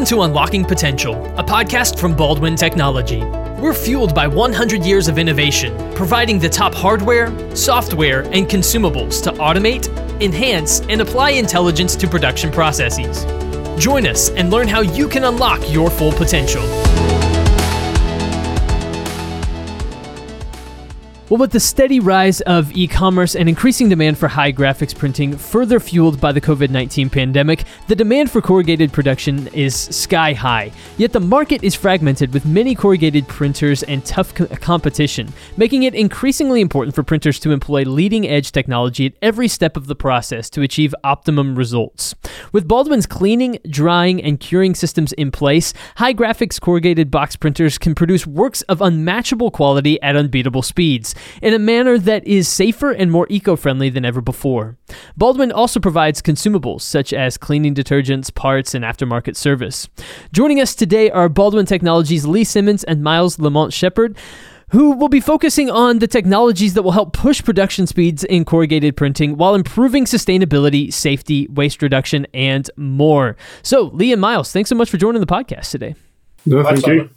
Welcome to Unlocking Potential, a podcast from Baldwin Technology. We're fueled by 100 years of innovation, providing the top hardware, software, and consumables to automate, enhance, and apply intelligence to production processes. Join us and learn how you can unlock your full potential. Well, with the steady rise of e commerce and increasing demand for high graphics printing, further fueled by the COVID 19 pandemic, the demand for corrugated production is sky high. Yet the market is fragmented with many corrugated printers and tough co- competition, making it increasingly important for printers to employ leading edge technology at every step of the process to achieve optimum results. With Baldwin's cleaning, drying, and curing systems in place, high graphics corrugated box printers can produce works of unmatchable quality at unbeatable speeds in a manner that is safer and more eco friendly than ever before. Baldwin also provides consumables such as cleaning detergents, parts, and aftermarket service. Joining us today are Baldwin Technologies Lee Simmons and Myles Le-Monte Shepherd who will be focusing on the technologies that will help push production speeds in corrugated printing while improving sustainability, safety, waste reduction, and more. So, Lee and Myles, thanks so much for joining the podcast today. No, thank you.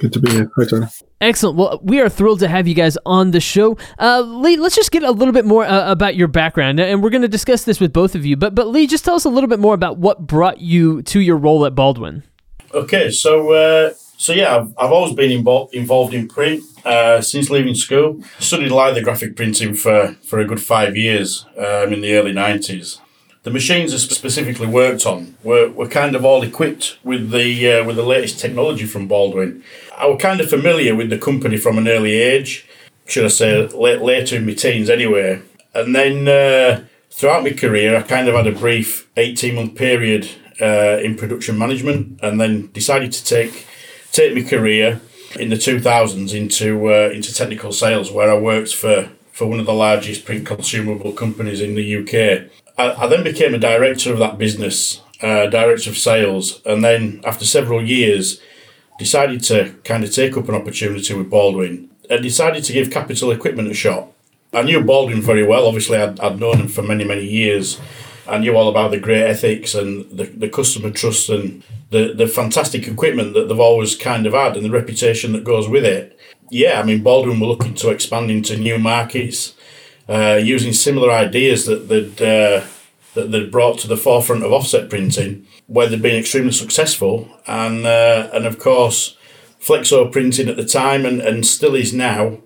Good to be here. Hi, John. Excellent. Well, we are thrilled to have you guys on the show. Uh, Lee, let's just get a little bit more uh, about your background, and we're going to discuss this with both of you. But, but Lee, just tell us a little bit more about what brought you to your role at Baldwin. Okay, so uh, so yeah, I've, I've always been involved involved in print uh, since leaving school. Studied lithographic printing for for a good five years um, in the early nineties. The machines I specifically worked on were, were kind of all equipped with the uh, with the latest technology from Baldwin. I was kind of familiar with the company from an early age, should I say, late, later in my teens anyway. And then uh, throughout my career, I kind of had a brief 18 month period uh, in production management and then decided to take take my career in the 2000s into uh, into technical sales, where I worked for, for one of the largest print consumable companies in the UK. I, I then became a director of that business, uh, director of sales, and then after several years, decided to kind of take up an opportunity with Baldwin and decided to give Capital Equipment a shot. I knew Baldwin very well. Obviously, I'd, I'd known him for many, many years. I knew all about the great ethics and the, the customer trust and the, the fantastic equipment that they've always kind of had and the reputation that goes with it. Yeah, I mean, Baldwin were looking to expand into new markets uh, using similar ideas that they'd, uh, that they'd brought to the forefront of offset printing where they've been extremely successful, and uh, and of course, flexo printing at the time and, and still is now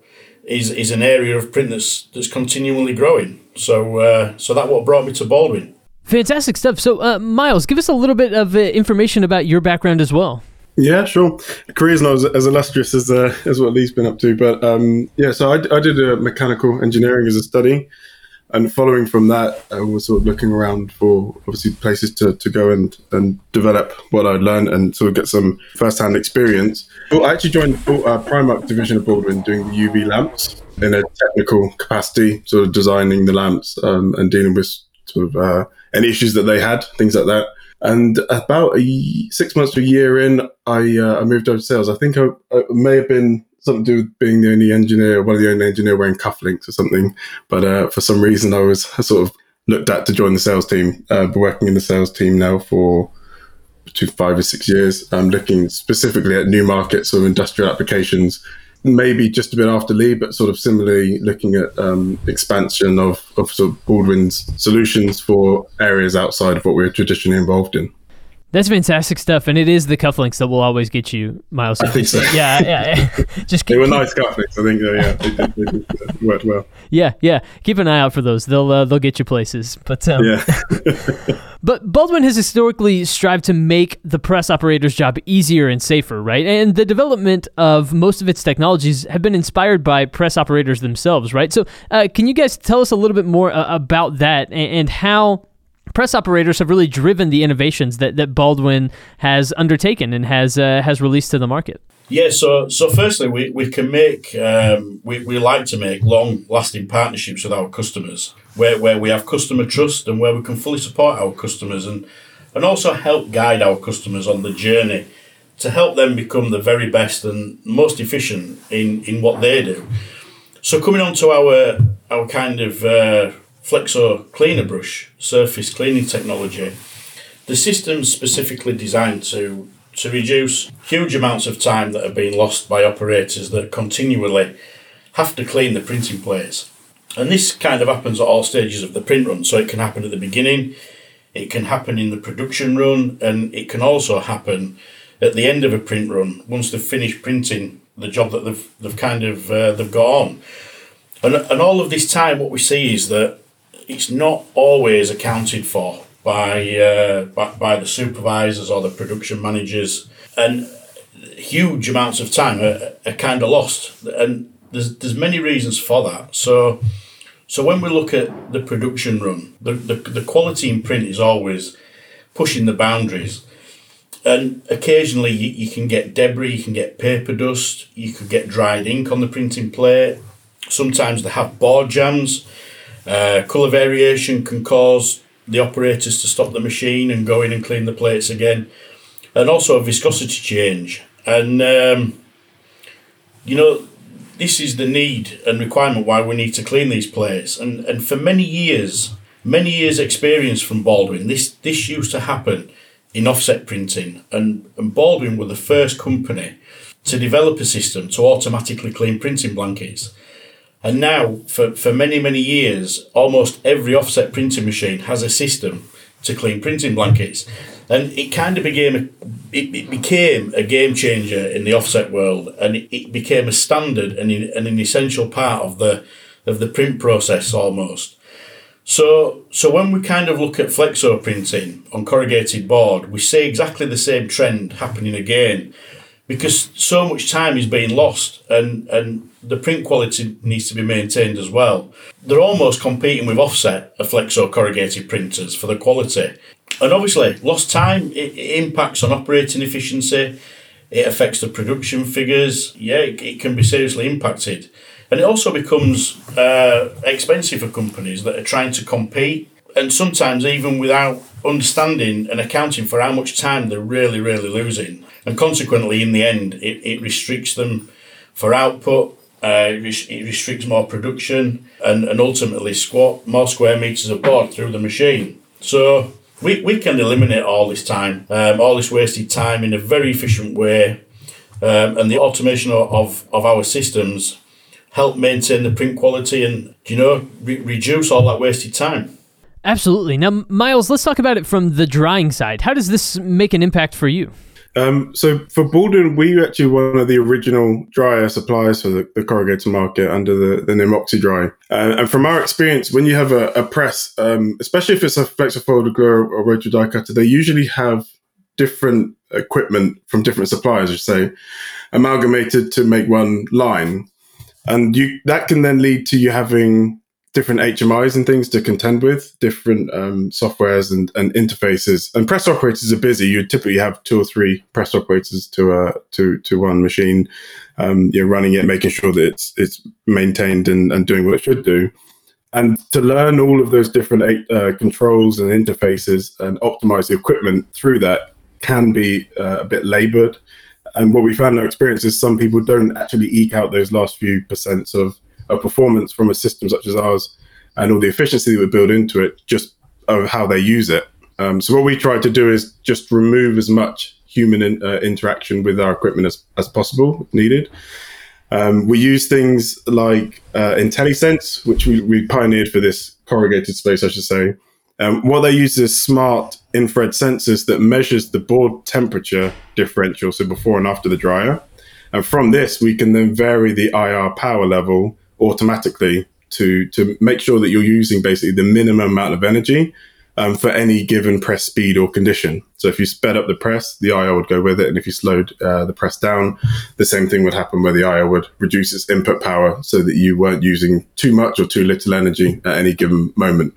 is is an area of print that's that's continually growing. So uh, so that what brought me to Baldwin. Fantastic stuff. So, Myles, give us a little bit of information about your background as well. Yeah, sure. Career's not as, as illustrious as uh, as what Lee's been up to, but um, yeah. So I, I did a mechanical engineering as a study, and following from that, I was sort of looking around for obviously places to, to go and, and develop what I'd learned and sort of get some first hand experience. But I actually joined the uh, Primarc division of Baldwin doing the UV lamps in a technical capacity, sort of designing the lamps um, and dealing with sort of uh, any issues that they had, things like that. And about a, six months to a year in, I uh, I moved over to sales. I think I, I may have been something to do with being the only engineer, one of the only engineer wearing cufflinks or something. But uh, for some reason, I was sort of looked at to join the sales team. Uh, been working in the sales team now for two, five or six years. I'm looking specifically at new markets or industrial applications. Maybe just a bit after Lee, but sort of similarly looking at um, expansion of, of sort of Baldwin's solutions for areas outside of what we're traditionally involved in. That's fantastic stuff, and it is the cufflinks that will always get you, Myles. I think so. Yeah, yeah. Just keep, they were nice cufflinks. I think. Uh, yeah, they, they, they, uh, worked well. Yeah, yeah. Keep an eye out for those. They'll uh, they'll get you places. But um, yeah. but Baldwin has historically strived to make the press operator's job easier and safer, right? And the development of most of its technologies have been inspired by press operators themselves, right? So, uh, can you guys tell us a little bit more uh, about that and, and how? Press operators have really driven the innovations that, that Baldwin has undertaken and has uh, has released to the market. Yeah, so so firstly, we, we can make um, we, we like to make long lasting partnerships with our customers, where, where we have customer trust and where we can fully support our customers and and also help guide our customers on the journey to help them become the very best and most efficient in, in what they do. So coming on to our our kind of uh, Flexo cleaner brush surface cleaning technology. The system's specifically designed to to reduce huge amounts of time that are being lost by operators that continually have to clean the printing plates. And this kind of happens at all stages of the print run. So it can happen at the beginning, it can happen in the production run, and it can also happen at the end of a print run once they've finished printing the job that they've, they've kind of uh, they've got on. And, and all of this time, what we see is that it's not always accounted for by, uh, by, by the supervisors or the production managers, and huge amounts of time are, are kind of lost. And there's there's many reasons for that. So so when we look at the production run, the, the, the quality in print is always pushing the boundaries. And occasionally you, you can get debris, you can get paper dust, you could get dried ink on the printing plate. Sometimes they have board jams. Uh, colour variation can cause the operators to stop the machine and go in and clean the plates again. And also a viscosity change. And, um, you know, this is the need and requirement why we need to clean these plates. And, and for many years, many years' experience from Baldwin, this, this used to happen in offset printing. And, and Baldwin were the first company to develop a system to automatically clean printing blankets. And now, for, for many, many years, almost every offset printing machine has a system to clean printing blankets. And it kind of became a, it, it became a game changer in the offset world, and it, it became a standard and, in, and an essential part of the of the print process almost. So, so when we kind of look at flexo printing on corrugated board, we see exactly the same trend happening again, because so much time is being lost, and and the print quality needs to be maintained as well. They're almost competing with offset, flexo corrugated printers for the quality. And obviously, lost time it, it impacts on operating efficiency. It affects the production figures. Yeah, it, it can be seriously impacted, and it also becomes uh, expensive for companies that are trying to compete, and sometimes even without understanding and accounting for how much time they're really, really losing. And consequently, in the end, it, it restricts them for output. Uh, it, restricts more production and, and ultimately squat more square meters of board through the machine. So we, we can eliminate all this time, um, all this wasted time in a very efficient way. Um, and the automation of, of our systems help maintain the print quality and, you know, re- reduce all that wasted time. Absolutely. Now, Myles, let's talk about it from the drying side. How does this make an impact for you? Um, so for Baldwin, we were actually one of the original dryer suppliers for the, the corrugator market under the, the Nim OxyDry. Uh, and from our experience, when you have a, a press, um, especially if it's a flexo folder gluer or rotary die cutter, they usually have different equipment from different suppliers, I say, amalgamated to make one line. And you that can then lead to you having different HMIs and things to contend with, different um, softwares and, and interfaces. And press operators are busy. You typically have two or three press operators to uh, to to one machine. Um, you're running it, making sure that it's it's maintained and, and doing what it should do. And to learn all of those different uh, controls and interfaces and optimize the equipment through that can be uh, a bit labored. And what we found in our experience is some people don't actually eke out those last few percents of of performance from a system such as ours and all the efficiency that we build into it just of how they use it. Um, so what we try to do is just remove as much human in, uh, interaction with our equipment as, as possible needed. Um, we use things like uh, IntelliSense, which we, we pioneered for this corrugated space, I should say. Um, what they use is smart infrared sensors that measures the board temperature differential, so before and after the dryer. And from this, we can then vary the IR power level automatically to to make sure that you're using basically the minimum amount of energy um, for any given press speed or condition. So if you sped up the press, the IR would go with it, and if you slowed uh, the press down, the same thing would happen where the IR would reduce its input power so that you weren't using too much or too little energy at any given moment.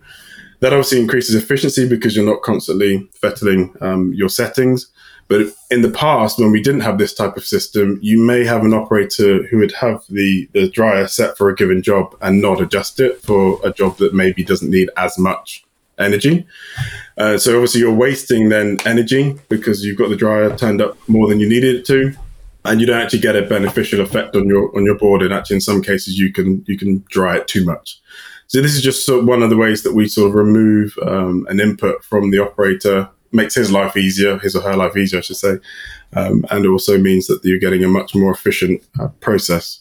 That obviously increases efficiency because you're not constantly fettling um, your settings. But in the past, when we didn't have this type of system, you may have an operator who would have the, the dryer set for a given job and not adjust it for a job that maybe doesn't need as much energy. Uh, so obviously you're wasting then energy because you've got the dryer turned up more than you needed it to, and you don't actually get a beneficial effect on your on your board. And actually, in some cases, you can you can dry it too much. So this is just sort of one of the ways that we sort of remove um, an input from the operator makes his life easier, his or her life easier, I should say, um, and also means that you're getting a much more efficient uh, process.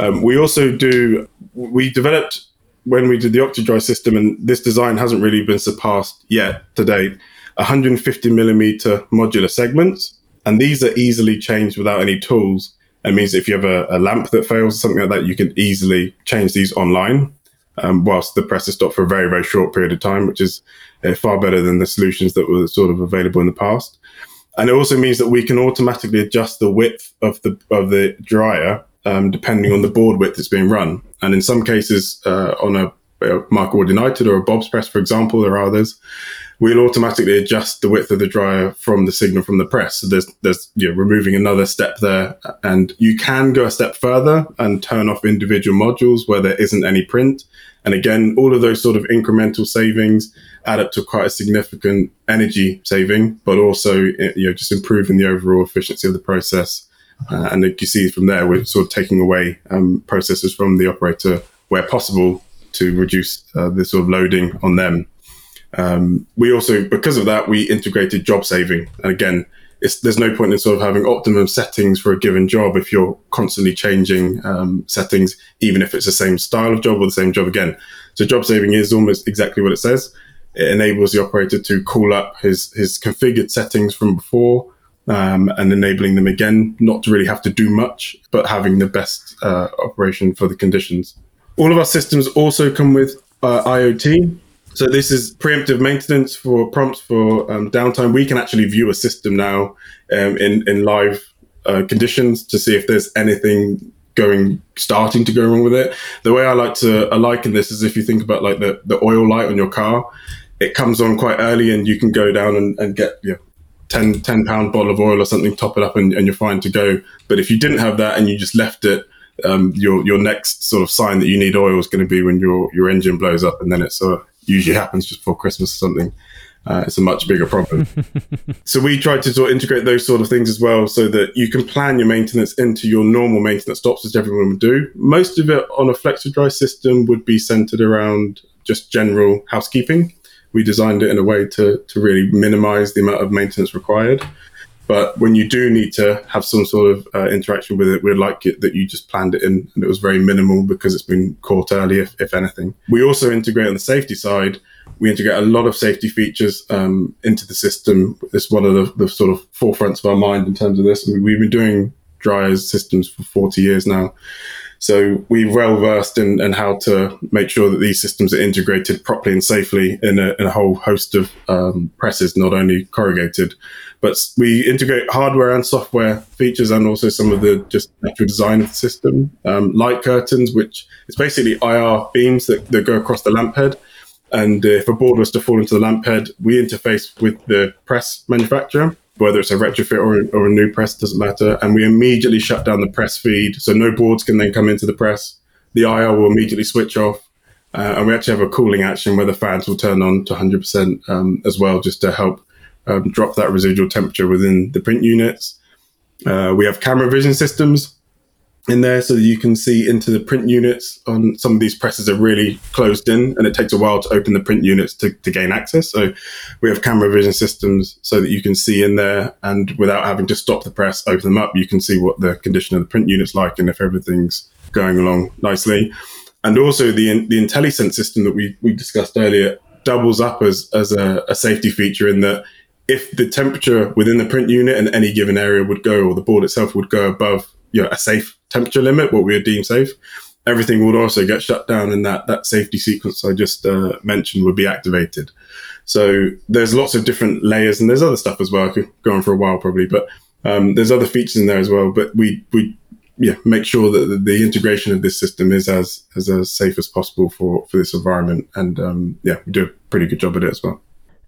Um, we also do, we developed when we did the OctiDry system, and this design hasn't really been surpassed yet to date, 150 millimeter modular segments. And these are easily changed without any tools. It means if you have a, a lamp that fails, something like that, you can easily change these online um, whilst the press is stopped for a very, very short period of time, which is uh, far better than the solutions that were sort of available in the past. And it also means that we can automatically adjust the width of the of the dryer um, depending on the board width that's being run. And in some cases, uh, on a, a MarquipWardUnited or a Bobst press, for example, there are others. We'll automatically adjust the width of the dryer from the signal from the press. So there's there's you know, removing another step there, and you can go a step further and turn off individual modules where there isn't any print. And again, all of those sort of incremental savings add up to quite a significant energy saving, but also you know just improving the overall efficiency of the process uh, and you see from there, we're sort of taking away um, processes from the operator where possible to reduce uh, the sort of loading on them. Um, we also, because of that, we integrated job saving. And again, there's no point in sort of having optimum settings for a given job if you're constantly changing um, settings, even if it's the same style of job or the same job again. So job saving is almost exactly what it says. It enables the operator to call up his his configured settings from before um, and enabling them again not to really have to do much, but having the best uh, operation for the conditions. All of our systems also come with uh, IoT. So this is preemptive maintenance for prompts for um, downtime. We can actually view a system now um, in in live uh, conditions to see if there's anything going starting to go wrong with it. The way I like to liken this is if you think about like the the oil light on your car, it comes on quite early and you can go down and, and get you know, 10, 10 pound bottle of oil or something, top it up, and, and, you're fine to go. But if you didn't have that and you just left it, um, your your next sort of sign that you need oil is going to be when your your engine blows up, and then it's sort of usually happens just before Christmas or something. Uh, it's a much bigger problem. so we try to sort of integrate those sort of things as well, so that you can plan your maintenance into your normal maintenance stops, as everyone would do. Most of it on a FlexiDry system would be centered around just general housekeeping we designed it in a way to to really minimize the amount of maintenance required. But when you do need to have some sort of uh, interaction with it, we'd like it that you just planned it in and it was very minimal because it's been caught early, if, if anything. We also integrate on the safety side. We integrate a lot of safety features um, into the system. It's one of the, the, sort of forefronts of our mind in terms of this. we've been doing dryers systems for 40 years now. So we're well versed in, in how to make sure that these systems are integrated properly and safely in a, in a whole host of um, presses, not only corrugated. But we integrate hardware and software features and also some of the just natural design of the system. Um, light curtains, which is basically IR beams that, that go across the lamp head. And if a board was to fall into the lamp head, we interface with the press manufacturer whether it's a retrofit or, or a new press, doesn't matter. And we immediately shut down the press feed. So no boards can then come into the press. The IR will immediately switch off. Uh, and we actually have a cooling action where the fans will turn on to 100% um, as well, just to help um, drop that residual temperature within the print units. Uh, we have camera vision systems in there so that you can see into the print units on some of these presses are really closed in and it takes a while to open the print units to, to gain access. So we have camera vision systems so that you can see in there and without having to stop the press open them up you can see what the condition of the print units like and if everything's going along nicely. And also the the IntelliSense system that we, we discussed earlier doubles up as, as a, a safety feature in that if the temperature within the print unit in any given area would go or the board itself would go above you know, a safe temperature limit, what we would deem safe, everything would also get shut down and that, that safety sequence I just uh, mentioned would be activated. So there's lots of different layers and there's other stuff as well. I could go on for a while probably, but um, there's other features in there as well. But we, we yeah, make sure that the, integration of this system is as, as, as safe as possible for, for this environment. And um, yeah, we do a pretty good job at it as well.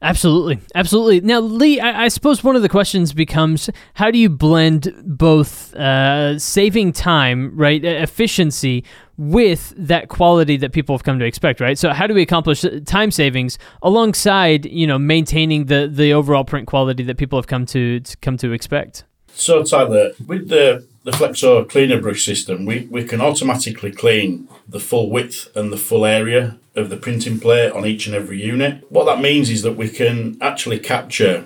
Absolutely. Absolutely. Now, Lee, I, I, suppose one of the questions becomes how do you blend both uh, saving time, right, efficiency, with that quality that people have come to expect, right? So, how do we accomplish time savings alongside, you know, maintaining the, the overall print quality that people have come to, to come to expect? So, Tyler, with the, the Flexo cleaner brush system, we, we can automatically clean the full width and the full area of the printing plate on each and every unit. What that means is that we can actually capture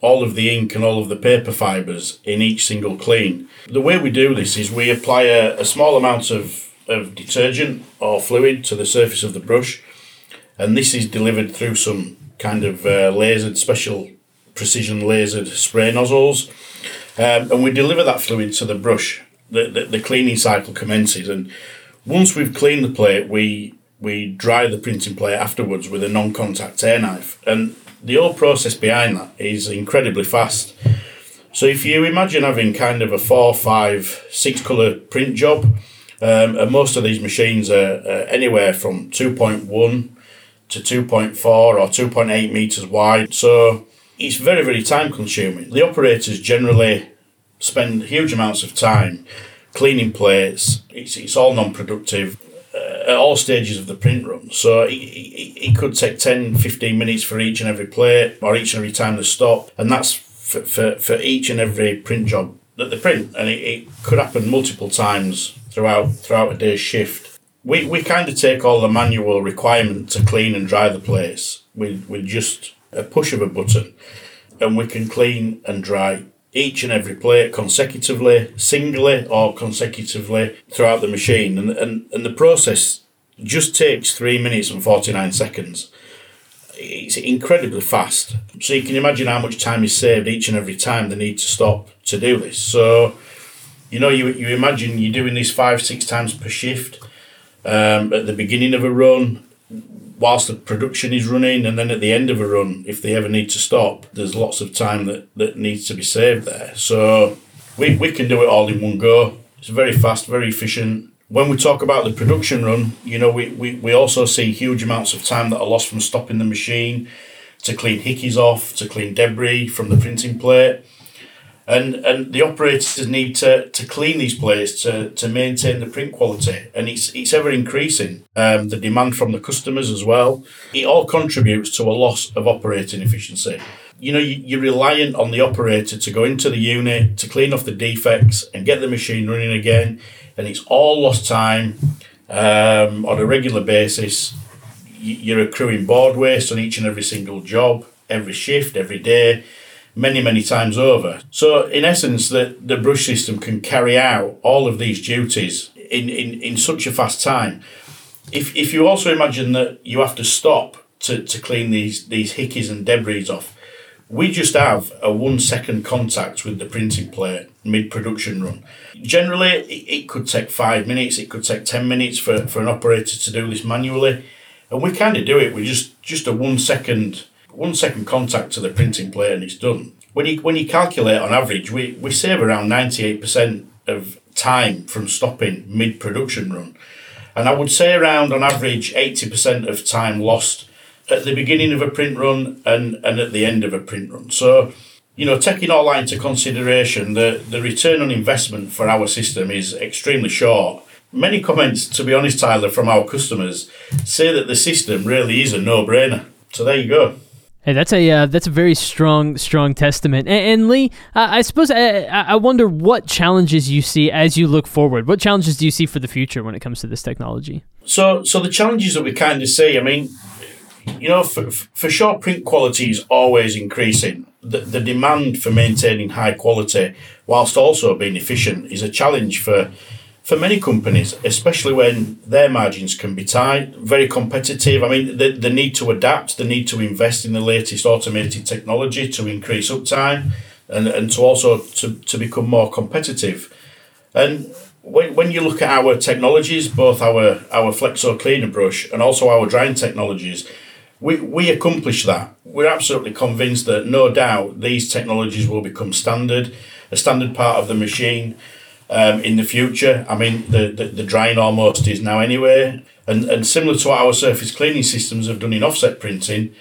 all of the ink and all of the paper fibres in each single clean. The way we do this is we apply a, a small amount of, of detergent or fluid to the surface of the brush, and this is delivered through some kind of uh, lasered, special precision lasered spray nozzles. Um, and we deliver that fluid to the brush. The, the, the cleaning cycle commences, and once we've cleaned the plate, we we dry the printing plate afterwards with a non-contact air knife. And the whole process behind that is incredibly fast. So if you imagine having kind of a four, five, six colour print job, um, and most of these machines are, are anywhere from 2.1 to 2.4 or 2.8 meters wide. So it's very, very time consuming. The operators generally spend huge amounts of time cleaning plates. It's, it's all non productive at all stages of the print run. So it, it, could take 10, 15 minutes for each and every plate or each and every time they stop. And that's for, for, for each and every print job that they print. And it, it could happen multiple times throughout throughout a day's shift. We, we kind of take all the manual requirement to clean and dry the plates with, with just a push of a button. And we can clean and dry each and every plate consecutively, singly or consecutively throughout the machine. And, and, and the process just takes three minutes and 49 seconds. It's incredibly fast. So you can imagine how much time is saved each and every time they need to stop to do this. So, you know, you, you imagine you're doing this five, six times per shift um, at the beginning of a run whilst the production is running and then at the end of a run if they ever need to stop there's lots of time that, that needs to be saved there. So we, we can do it all in one go. It's very fast very efficient. When we talk about the production run you know we, we, we also see huge amounts of time that are lost from stopping the machine to clean hickeys off to clean debris from the printing plate and and the operators need to, to clean these plates to, to maintain the print quality. And it's it's ever increasing um, the demand from the customers as well. It all contributes to a loss of operating efficiency. You know you, are reliant on the operator to go into the unit to clean off the defects and get the machine running again. And it's all lost time um, on a regular basis. You're accruing board waste on each and every single job every shift every day many, many times over. So, in essence, the, the brush system can carry out all of these duties in, in, in such a fast time. If, if you also imagine that you have to stop to, to clean these, these hickeys and debris off, we just have a one second contact with the printing plate mid production run. Generally, it, it could take five minutes, it could take 10 minutes for, for an operator to do this manually. And we kind of do it with just, just a one second one second contact to the printing plate and it's done. When you when you calculate on average, we, we save around ninety eight percent of time from stopping mid production run, and I would say around on average eighty percent of time lost at the beginning of a print run and, and at the end of a print run. So, you know, taking all that into consideration, the, the return on investment for our system is extremely short. Many comments, to be honest, Tyler, from our customers say that the system really is a no brainer. So there you go. Hey, that's a uh, that's a very strong strong testament. And, and Lee, uh, I suppose I, I wonder what challenges you see as you look forward. What challenges do you see for the future when it comes to this technology? So, so the challenges that we kind of see. I mean, you know, for, for sure, print quality is always increasing. The, the demand for maintaining high quality whilst also being efficient is a challenge for for many companies, especially when their margins can be tight, very competitive. I mean, the, the need to adapt, the need to invest in the latest automated technology to increase uptime and, and to also to, to become more competitive. And when, when you look at our technologies, both our, our Flexo cleaner brush and also our drying technologies, we, we accomplish that. We're absolutely convinced that no doubt these technologies will become standard, a standard part of the machine um, in the future. I mean, the, the, the drying almost is now anyway. And, and similar to what our surface cleaning systems have done in offset printing,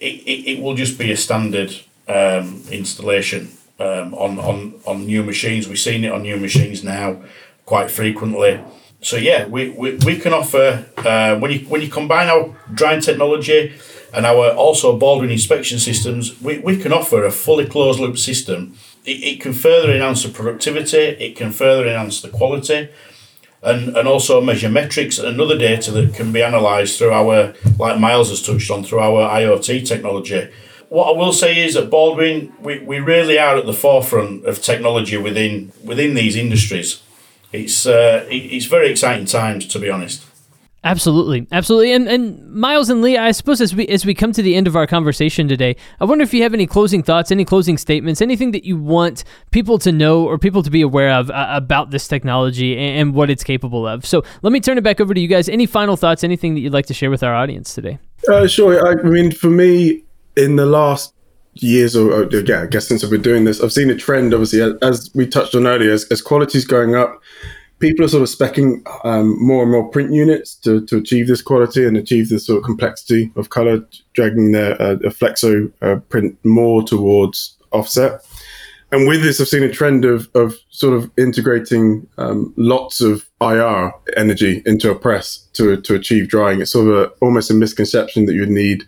it, it, it will just be a standard um, installation um, on, on, on new machines. We've seen it on new machines now quite frequently. So yeah, we, we, we can offer uh, when you when you combine our drying technology and our also Baldwin inspection systems, we, we can offer a fully closed loop system it, it can further enhance the productivity, it can further enhance the quality, and, and also measure metrics and other data that can be analysed through our, like Myles has touched on, through our IoT technology. What I will say is at Baldwin, we, we really are at the forefront of technology within within these industries. It's uh, it, it's very exciting times, to be honest. Absolutely, absolutely, and and Myles and Lee, I suppose as we as we come to the end of our conversation today, I wonder if you have any closing thoughts, any closing statements, anything that you want people to know or people to be aware of uh, about this technology and, and, what it's capable of. So let me turn it back over to you guys. Any final thoughts? Anything that you'd like to share with our audience today? Uh, sure. I mean, for me, in the last years or, yeah, I guess since I've been doing this, I've seen a trend. Obviously, as we touched on earlier, as, as quality is going up people are sort of specking um, more and more print units to, to achieve this quality and achieve this sort of complexity of color, dragging their uh, flexo uh, print more towards offset. And with this, I've seen a trend of, of sort of integrating um, lots of IR energy into a press to, to achieve drying. It's sort of a, almost a misconception that you would need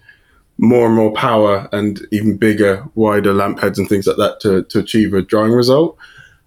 more and more power and even bigger, wider lamp heads and things like that to, to achieve a drying result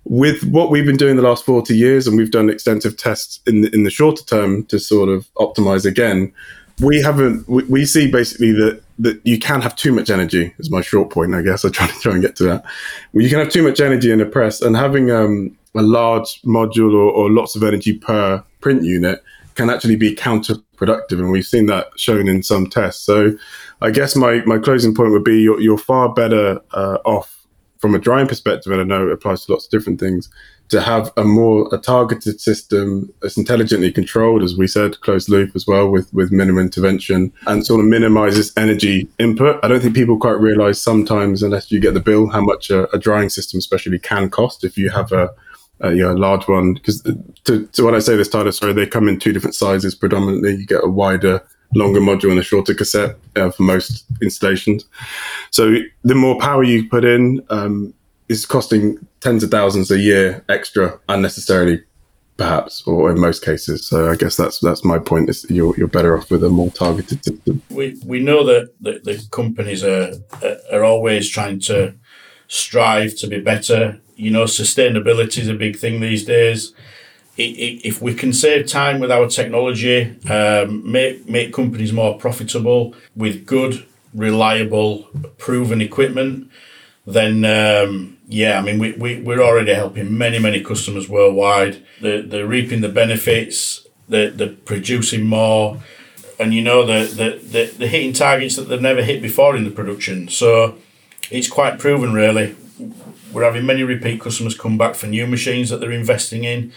with what we've been doing the last 40 years, and we've done extensive tests in the, in the shorter term to sort of optimize again, we haven't, we, we see basically that, that you can have too much energy, is my short point, I guess. I try to try and get to that. Well, you can have too much energy in a press, and having um, a large module or, or lots of energy per print unit can actually be counterproductive. And we've seen that shown in some tests. So I guess my, my closing point would be you're, you're far better uh, off from a drying perspective, and I know it applies to lots of different things, to have a more a targeted system that's intelligently controlled, as we said, closed loop as well, with with minimum intervention and sort of minimizes energy input. I don't think people quite realize sometimes, unless you get the bill, how much a, a drying system, especially, can cost if you have a a you know, large one. Because uh, to, to when I say this, Tyler, sorry, they come in two different sizes predominantly. You get a wider longer module and a shorter cassette uh, for most installations. So the more power you put in um, is costing tens of thousands a year extra unnecessarily, perhaps, or in most cases. So I guess that's that's my point. Is you're you're better off with a more targeted system. We we know that the, the companies are are always trying to strive to be better. You know, sustainability is a big thing these days if we can save time with our technology, um, make make companies more profitable with good, reliable, proven equipment, then um, yeah, I mean we, we we're already helping many many customers worldwide. They're, they're reaping the benefits. They're, they're producing more, and you know the the they're hitting targets that they've never hit before in the production. So it's quite proven really. We're having many repeat customers come back for new machines that they're investing in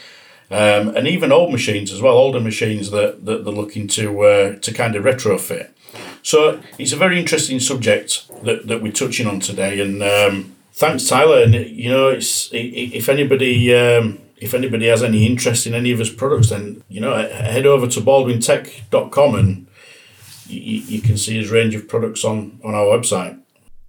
um, and even old machines as well, older machines that, that they're looking to uh, to kind of retrofit. So it's a very interesting subject that, that we're touching on today, and um, thanks Tyler. And you know, it's if anybody um, if anybody has any interest in any of his products, then you know head over to baldwintech.com and you, you can see his range of products on on our website.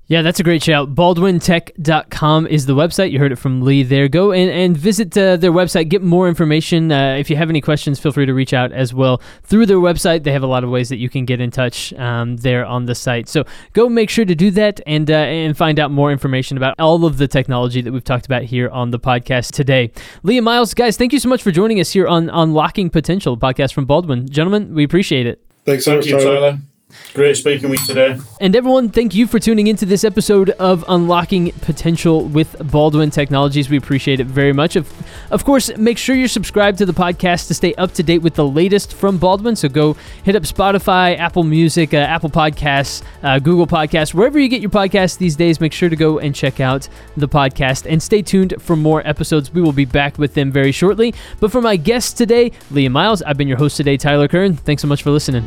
Yeah, that's a great shout. BaldwinTech.com is the website. You heard it from Lee there. Go and, and visit uh, their website, get more information. Uh, if you have any questions, feel free to reach out as well through their website. They have a lot of ways that you can get in touch um, there on the site. So go make sure to do that and, uh, and find out more information about all of the technology that we've talked about here on the podcast today. Lee and Myles, guys, thank you so much for joining us here on Unlocking Potential, podcast from Baldwin. Gentlemen, we appreciate it. Thanks so much, Tyler. Great speaking with today. And everyone, thank you for tuning into this episode of Unlocking Potential with Baldwin Technologies. We appreciate it very much. Of, of course, make sure you're subscribed to the podcast to stay up to date with the latest from Baldwin. So go hit up Spotify, Apple Music, uh, Apple Podcasts, uh, Google Podcasts, wherever you get your podcasts these days. Make sure to go and check out the podcast and stay tuned for more episodes. We will be back with them very shortly. But for my guests today, Lee and Myles, I've been your host today, Tyler Kern. Thanks so much for listening.